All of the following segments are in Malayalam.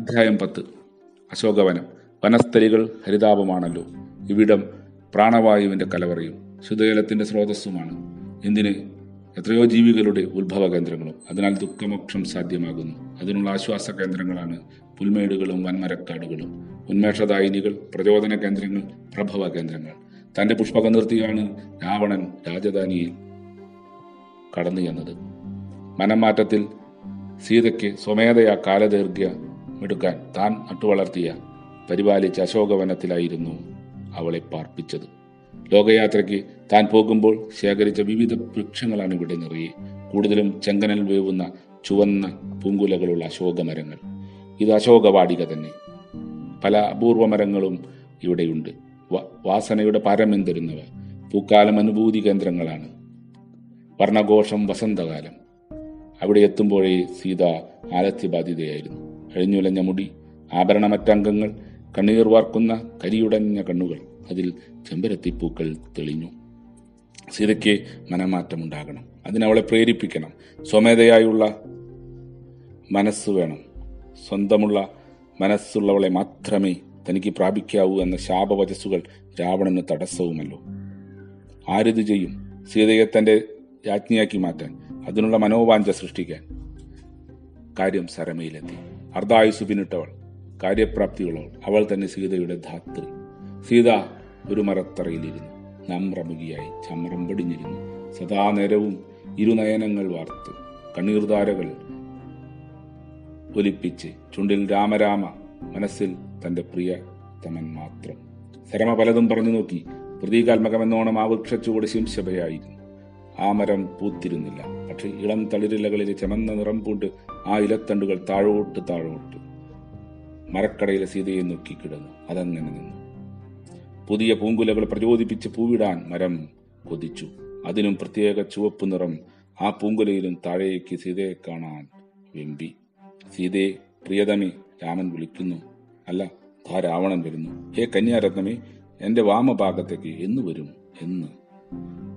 അധ്യായം പത്ത്. അശോകവനം. വനസ്ഥലികൾ ഹരിതാപമാണല്ലോ. ഇവിടം പ്രാണവായുവിന്റെ കലവറയും ശുദ്ധജലത്തിന്റെ സ്രോതസ്സുമാണ്. എന്തിന്? എത്രയോ ജീവികളുടെ ഉത്ഭവ കേന്ദ്രങ്ങളും അതിനാൽ ദുഃഖമോക്ഷം സാധ്യമാകുന്നു. അതിനുള്ള ആശ്വാസ കേന്ദ്രങ്ങളാണ് പുൽമേടുകളും വൻമരക്കാടുകളും. ഉന്മേഷദായിനികൾ പ്രചോദന കേന്ദ്രങ്ങൾ പ്രഭവ കേന്ദ്രങ്ങൾ തന്റെ പുഷ്പകം നിർത്തിയാണ് രാവണൻ രാജധാനിയിൽ കടന്നു ചെന്നത്. മനംമാറ്റത്തിൽ സീതയ്ക്ക് സ്വമേധയാ കാലദൈർഘ്യം എടുക്കാൻ താൻ നട്ടുവളർത്തിയ പരിപാലിച്ച അശോകവനത്തിലായിരുന്നു അവളെ പാർപ്പിച്ചത്. ലോകയാത്രയ്ക്ക് താൻ പോകുമ്പോൾ ശേഖരിച്ച വിവിധ വൃക്ഷങ്ങളാണ് ഇവിടെ നിറയെ. കൂടുതലും ചെങ്കനൽ വേവുന്ന ചുവന്ന പൂങ്കുലകളുള്ള അശോക മരങ്ങൾ ഇത് അശോകവാടിക തന്നെ. പല അപൂർവ മരങ്ങളും ഇവിടെയുണ്ട് വാസനയുടെ പരമം പൂക്കാലം അനുഭൂതി കേന്ദ്രങ്ങളാണ്. വർണഘോഷം വസന്തകാലം. അവിടെ എത്തുമ്പോഴേ സീത ആലസ്യബാധിതയായിരുന്നു അഴിഞ്ഞുലഞ്ഞ മുടി ആഭരണമറ്റംഗങ്ങൾ കണ്ണീർ വാർക്കുന്ന കരിയുടഞ്ഞ കണ്ണുകൾ. അതിൽ ചെമ്പരത്തിപ്പൂക്കൾ തെളിഞ്ഞു. സീതയ്ക്ക് മനമാറ്റമുണ്ടാകണം. അതിനവളെ പ്രേരിപ്പിക്കണം. സ്വമേധയായുള്ള മനസ്സ് വേണം. സ്വന്തമുള്ള മനസ്സുള്ളവളെ മാത്രമേ തനിക്ക് പ്രാപിക്കാവൂ എന്ന ശാപവചസ്സുകൾ രാവണന് തടസ്സവുമല്ലോ. ആരിത് ചെയ്യും? സീതയെ തന്റെ രാജ്ഞിയാക്കി മാറ്റാൻ അതിനുള്ള മനോവാഞ്ച സൃഷ്ടിക്കാൻ. കാര്യം സരമയിലെത്തി. അർദ്ധായുസ് പിന്നിട്ടവൾ കാര്യപ്രാപ്തിയുള്ളവൾ. അവൾ തന്നെ സീതയുടെ ധാത്രി. സീത ഒരു മരത്തറയിലിരുന്നു. നമ്രമുകിയായി ചമ്രം പടിഞ്ഞിരുന്നു. സദാ നേരവും ഇരുനയനങ്ങൾ വാർത്ത്. കണ്ണീർധാരകൾ ഒലിപ്പിച്ച് ചുണ്ടിൽ രാമരാമ മനസ്സിൽ തന്റെ പ്രിയ തമൻ മാത്രം. ശരമ പലതും പറഞ്ഞു നോക്കി. പ്രതീകാത്മകമെന്നോണം ആ വൃക്ഷച്ചുവട് ശിംശഭയായിരുന്നു. ആ മരം പൂത്തിരുന്നില്ല. പക്ഷെ ഇളം തളിരിലകളിൽ ചമന്ന നിറം പൂണ്ട് ആ ഇലത്തണ്ടുകൾ താഴോട്ട് താഴോട്ട് മരക്കടയിലെ സീതയെ നോക്കി കിടന്നു. അതങ്ങനെ നിന്നു. പുതിയ പൂങ്കുലകൾ പ്രചോദിപ്പിച്ച് പൂവിടാൻ മരം കൊതിച്ചു. അതിനും പ്രത്യേക ചുവപ്പ് നിറം ആ പൂങ്കുലയിലും താഴേക്ക് സീതയെ കാണാൻ വെമ്പി. സീതയെ പ്രിയതമേ രാമൻ വിളിക്കുന്നു. അല്ല ധാ രാവണൻ വരുന്നു. ഹേ കന്യാരത്നമേ എന്റെ വാമഭാഗത്തേക്ക് എന്ന് വരും. എന്ന്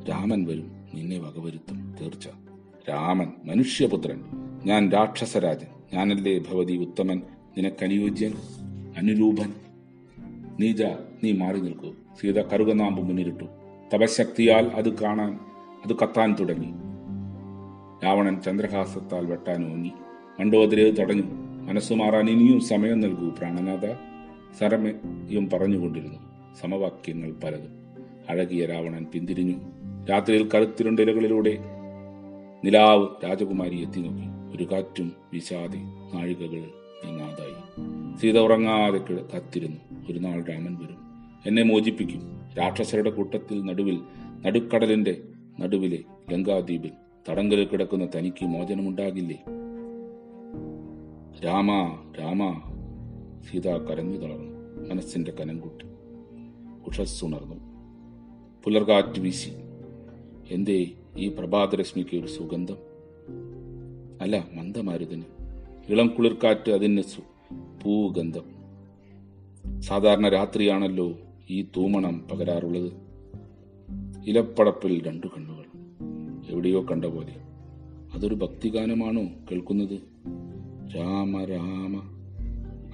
രാമൻ വരും. നിന്നെ വകവരുത്തും. തീർച്ച. രാമൻ മനുഷ്യപുത്രൻ. ഞാൻ രാക്ഷസരാജൻ. ഞാനല്ലേ ഭവതി ഉത്തമൻ? നിനക്കനുയോജ്യൻ അനുരൂപൻ. നീജ നീ മാറി നിൽക്കൂ. സീത കറുകനാമ്പ് മുന്നിലിട്ടു. തപശക്തിയാൽ അത് കാണാൻ അത് കത്താൻ തുടങ്ങി. രാവണൻ ചന്ദ്രഹാസത്താൽ വെട്ടാൻ ഓങ്ങി മണ്ഡോദരേ തടഞ്ഞു. മനസ്സു മാറാൻ ഇനിയും സമയം നൽകൂ പ്രാണനാഥ. സരമയും പറഞ്ഞുകൊണ്ടിരുന്നു. സമവാക്യങ്ങൾ പലതും. അഴകിയ രാവണൻ പിന്തിരിഞ്ഞു. രാത്രിയിൽ കറുത്തിരുണ്ട ഇലകളിലൂടെ നിലാവ് രാജകുമാരി എത്തി നോക്കി ഒരു കാറ്റും വീശാതെ നാഴികകൾ നീങ്ങാതായി. സീത ഉറങ്ങാതെ കത്തിരുന്നു. ഒരു നാൾ രാമൻ വരും. എന്നെ മോചിപ്പിക്കും. രാക്ഷസരുടെ കൂട്ടത്തിൽ നടുവിൽ നടുക്കടലിന്റെ നടുവിലെ ലങ്കാദ്വീപിൽ തടങ്കലിൽ കിടക്കുന്ന തനിക്ക് മോചനമുണ്ടാകില്ലേ? രാമ രാമ. സീത കരഞ്ഞു തളർന്നു. മനസ്സിന്റെ കനം കൂട്ടി. ഉഷസ്സുണർന്നു. പുലർകാറ്റ് വീശി. എന്തേ? ഈ പ്രഭാതരശ്മിക്ക് ഒരു സുഗന്ധം. അല്ല മന്ദമാരുതിന്. ഇളം കുളിർക്കാറ്റ് അതിന് പൂഗന്ധം. സാധാരണ രാത്രിയാണല്ലോ ഈ തൂമണം പകരാറുള്ളത്. ഇലപ്പടപ്പിൽ രണ്ടു കണ്ണുകൾ. എവിടെയോ കണ്ട പോലെ. അതൊരു ഭക്തിഗാനമാണോ കേൾക്കുന്നത്? രാമ രാമ.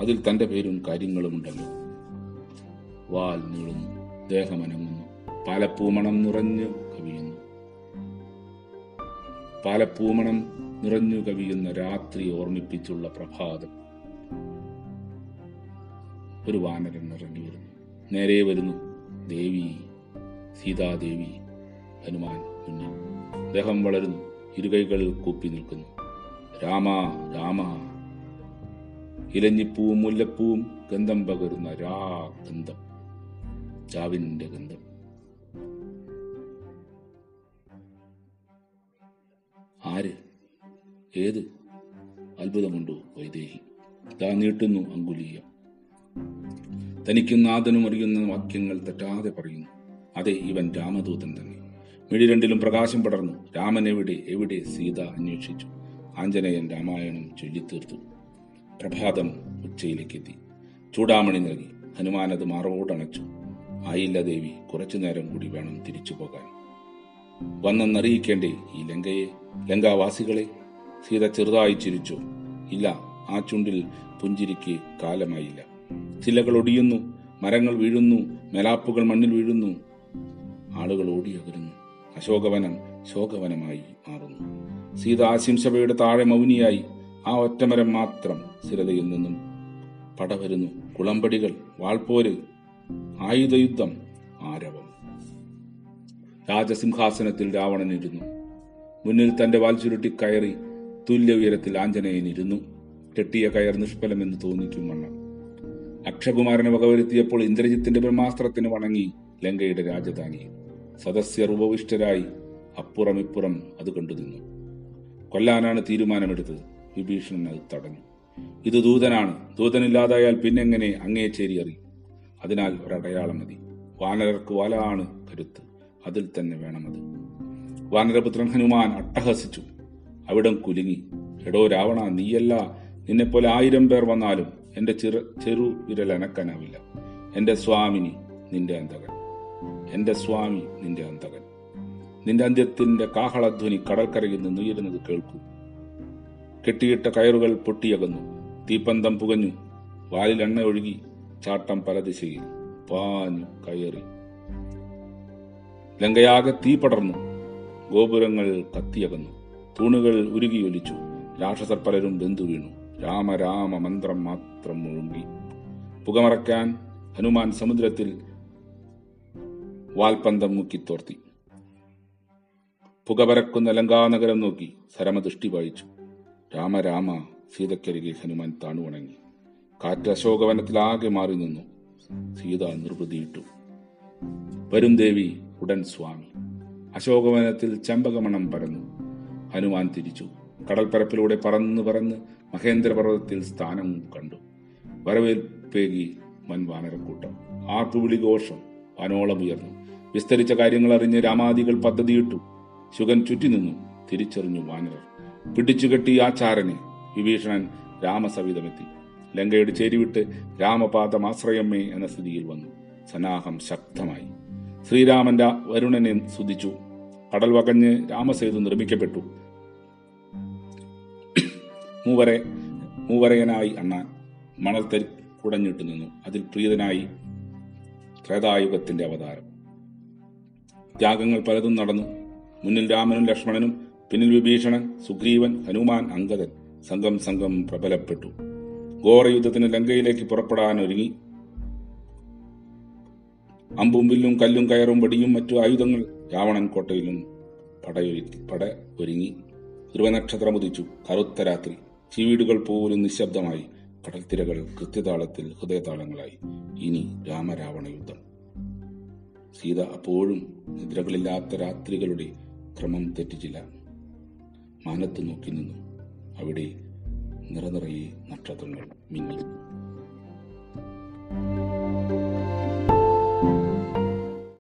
അതിൽ തന്റെ പേരും കാര്യങ്ങളും ഉണ്ടല്ലോ വാൽ നീളുന്നു ദേഹമനങ്ങുന്നു. പാലപ്പൂമണം നിറഞ്ഞു പാലപ്പൂമണം നിറഞ്ഞു കവിയുന്ന രാത്രി ഓർമ്മിപ്പിച്ചുള്ള പ്രഭാതം. ഒരു വാനരൻ ഇറങ്ങി വരുന്നു. നേരെ വരുന്നു ദേവി സീതാദേവി ഹനുമാൻ മുന്നിൽ ദേഹം വളരുന്നു ഇരുകൈകൾ കൂപ്പി നിൽക്കുന്നു. രാമ രാമ. ഇലഞ്ഞിപ്പൂവും മുല്ലപ്പൂവും ഗന്ധം പകരുന്ന രാ ഗന്ധം ചാവിന്റെ ഗന്ധം. ഏത് അത്ഭുതമുണ്ടോ വൈദേഹി? താ നീട്ടുന്നു അങ്കുലീയം. തനിക്കും നാഥനും അറിയുന്ന വാക്യങ്ങൾ തെറ്റാതെ പറയുന്നു. അതെ ഇവൻ രാമദൂതൻ തന്നെ. മിഴി രണ്ടിലും പ്രകാശം പടർന്നു. രാമൻ എവിടെ? എവിടെ? സീത അന്വേഷിച്ചു. ആഞ്ജനേയൻ രാമായണം ചൊല്ലിത്തീർത്തു. പ്രഭാതം ഉച്ചയിലേക്കെത്തി. ചൂടാമണി നൽകി. ഹനുമാൻ അത് മാറോടണച്ചു ആയില്ല ദേവി കുറച്ചു നേരം കൂടി വേണം തിരിച്ചു പോകാൻ. വന്നെന്നറിയിക്കേണ്ടേ ഈ ലങ്കയെ ലങ്കാവാസികളെ? സീത ചെറുതായി ചിരിച്ചു. ഇല്ല ആ ചുണ്ടിൽ പുഞ്ചിരിക്ക് കാലമായില്ല. ചിലകൾ ഒടിയുന്നു മരങ്ങൾ വീഴുന്നു മെലാപ്പുകൾ മണ്ണിൽ വീഴുന്നു. ആളുകൾ ഓടിയകരുന്നു അശോകവനം ശോകവനമായി മാറുന്നു. സീത ആശിംസഭയുടെ താഴെ മൗനിയായി. ആ ഒറ്റമരം മാത്രം സ്ഥിരതയിൽ നിന്നും പടവരുന്നു കുളമ്പടികൾ വാൾപോര് ആയുധയുദ്ധം ആരവം. രാജസിംഹാസനത്തിൽ രാവണൻ ഇരുന്നു. മുന്നിൽ തന്റെ വാൽ ചുരുട്ടി കയറി തുല്യ ഉയരത്തിൽ ആഞ്ജനേയൻ ഇരുന്നു കെട്ടിയ കയർ നിഷ്ഫലമെന്ന് തോന്നിക്കും വണ്ണം. അക്ഷകുമാരനെ വകവരുത്തിയപ്പോൾ ഇന്ദ്രജിത്തിന്റെ ബ്രഹ്മാസ്ത്രത്തിന് വണങ്ങി ലങ്കയുടെ രാജധാനി. സദസ്യർ ഉപവിഷ്ടരായി അപ്പുറം ഇപ്പുറം അത് കണ്ടു നിന്നു കൊല്ലാനാണ് തീരുമാനമെടുത്തത്. വിഭീഷണൻ അത് തടഞ്ഞു. ഇത് ദൂതനാണ്. ദൂതനില്ലാതായാൽ പിന്നെങ്ങനെ അങ്ങേ ചേരി അറിയും. അതിനാൽ ഒരടയാളം മതി. വാനരർക്ക് വലാണ് കരുത്ത്. അതിൽ തന്നെ വേണമത് വാനരപുത്രൻ ഹനുമാൻ അട്ടഹസിച്ചു. അവിടം കുലുങ്ങി. എടോ രാവണ നീയല്ല. നിന്നെപ്പോലെ ആയിരം പേർ വന്നാലും എന്റെ ചെറു ചെറു വിരൽ അനക്കാനാവില്ല. എന്റെ സ്വാമിനി നിന്റെ അന്തകൻ. എന്റെ സ്വാമി നിന്റെ അന്തകൻ. നിന്റെ അന്ത്യത്തിന്റെ കാഹളധ്വനി കടൽക്കരയിൽ നിന്ന് ഉയരുന്നത് കേൾക്കൂ. കെട്ടിയിട്ട കയറുകൾ പൊട്ടിയകന്നു. തീപ്പന്തം പുകഞ്ഞു. വാലിൽ എണ്ണ ഒഴുകി ചാട്ടം പല ദിശയിൽ പാഞ്ഞു കയറി. ലങ്കയാകെ തീ പടർന്നു. ഗോപുരങ്ങൾ കത്തിയകന്നു. തൂണുകൾ ഉരുകിയൊലിച്ചു രാക്ഷസർ പലരും ബന്ധു വീണു. രാമ രാമ മന്ത്രം മാത്രം മുഴുങ്ങി പുകമറക്കാൻ ഹനുമാൻ സമുദ്രത്തിൽ വാൽപന്തം മുക്കിത്തോർത്തി പുകപരക്കുന്ന ലങ്കാനഗരം നോക്കി സരമദൃഷ്ടി വായിച്ചു രാമരാമ രാമ സീതക്കരികെ ഹനുമാൻ താണുവണങ്ങി. കാറ്റ് അശോകവനത്തിൽ ആകെ മാറി നിന്നു. സീത നിർവൃതിയിട്ടു. വരും ദേവി ഉടൻ സ്വാമി. അശോകവനത്തിൽ ചെമ്പകമണം പരന്നു. ഹനുമാൻ തിരിച്ചു. കടൽപ്പരപ്പിലൂടെ പറന്ന് പറന്ന് മഹേന്ദ്രപർവതത്തിൽ സ്ഥാനം കണ്ടു. വരവേൽപ്പേകി വൻ വാനരക്കൂട്ടം ആർപ്പുവിളി ഘോഷം വാനോളം ഉയർന്നു. വിസ്തരിച്ച കാര്യങ്ങൾ അറിഞ്ഞ് രാമാദികൾ പദ്ധതിയിട്ടു. ശുഗൻ ചുറ്റി നിന്നു. തിരിച്ചറിഞ്ഞു വാനരർ. പിടിച്ചുകെട്ടി ആചാരനെ വിഭീഷണൻ രാമസവിധമെത്തി. ലങ്കയുടെ ചേരിവിട്ട് രാമപാദം ആശ്രയമ്മേ എന്ന സ്ഥിതിയിൽ വന്നു. സനാഹം ശക്തമായി. ശ്രീരാമന്റെ വരുണനെ സ്തുതിച്ചു. കടൽ വകഞ്ഞ് രാമസേതു നിർമ്മിക്കപ്പെട്ടു. മൂവരെ മൂവരയനായി അണ്ണാൻ മണൽത്തരി കുടഞ്ഞിട്ട് നിന്നു. അതിൽ പ്രീതനായി ത്രേതായുഗത്തിന്റെ അവതാരം. ത്യാഗങ്ങൾ പലതും നടന്നു. മുന്നിൽ രാമനും ലക്ഷ്മണനും പിന്നിൽ വിഭീഷണൻ സുഗ്രീവൻ ഹനുമാൻ അങ്കദൻ സംഘം സംഘം പ്രബലപ്പെട്ടു. ഘോരയുദ്ധത്തിന് ലങ്കയിലേക്ക് പുറപ്പെടാൻ ഒരുങ്ങി അമ്പും വില്ലും കല്ലും കയറും വടിയും മറ്റു ആയുധങ്ങൾ രാവണൻ കോട്ടയിലും പടയൊരുക്കി പട ഒരുങ്ങി. ധ്രുവനക്ഷത്രമുദിച്ചു കറുത്ത രാത്രി. ചീവീടുകൾ പോലും നിശബ്ദമായി. കടൽത്തിരകൾ കൃത്യതാളത്തിൽ ഹൃദയതാളങ്ങളായി. ഇനി രാമരാവണ യുദ്ധം. സീത അപ്പോഴും നിദ്രകളില്ലാത്ത രാത്രികളുടെ ക്രമം തെറ്റിച്ചില്ല. മാനത്ത് നോക്കി നിന്നു. അവിടെ നിറനിറയെ നക്ഷത്രങ്ങൾ മിന്നി.